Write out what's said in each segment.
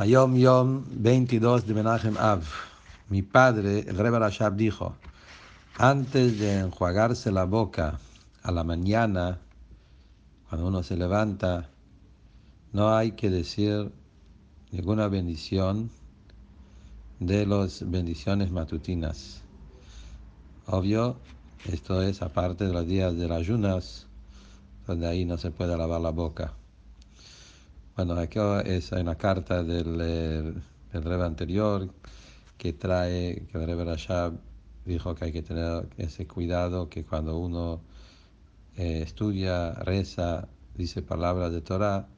Hayom Yom 22 de Menachem Av. Mi padre, el Rebbe Rashab, dijo, antes de enjuagarse la boca a la mañana, cuando uno se levanta, no hay que decir ninguna bendición de las bendiciones matutinas. Obvio, esto es aparte de los días de las ayunas, donde ahí no se puede lavar la boca. Bueno, aquí es una carta del, eh, del Rebbe anterior que trae, que el Rebbe Rashab dijo que hay que tener ese cuidado, que cuando uno eh, estudia, reza, dice palabras de Torah,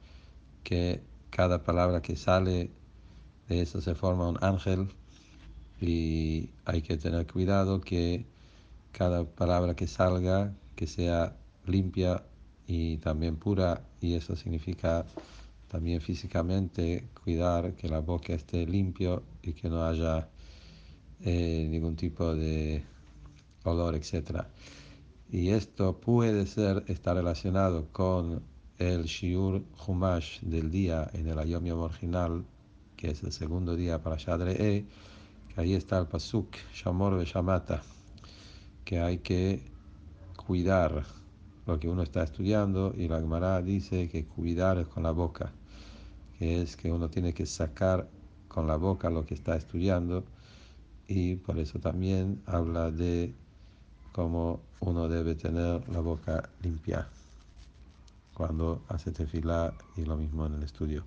que cada palabra que sale de eso se forma un ángel. Y hay que tener cuidado que cada palabra que salga, que sea limpia y también pura, y eso significa también físicamente cuidar que la boca esté limpio y que no haya eh, ningún tipo de olor, etc. Y esto puede ser, está relacionado con el Shiur Humash del día en el Ayom Yom original, que es el segundo día para Shadre E, que ahí está el Pasuk, Shamor Shamata, que hay que cuidar lo que uno está estudiando y la Gemara dice que cuidar es con la boca es que uno tiene que sacar con la boca lo que está estudiando y por eso también habla de cómo uno debe tener la boca limpia cuando hace tefilá y lo mismo en el estudio.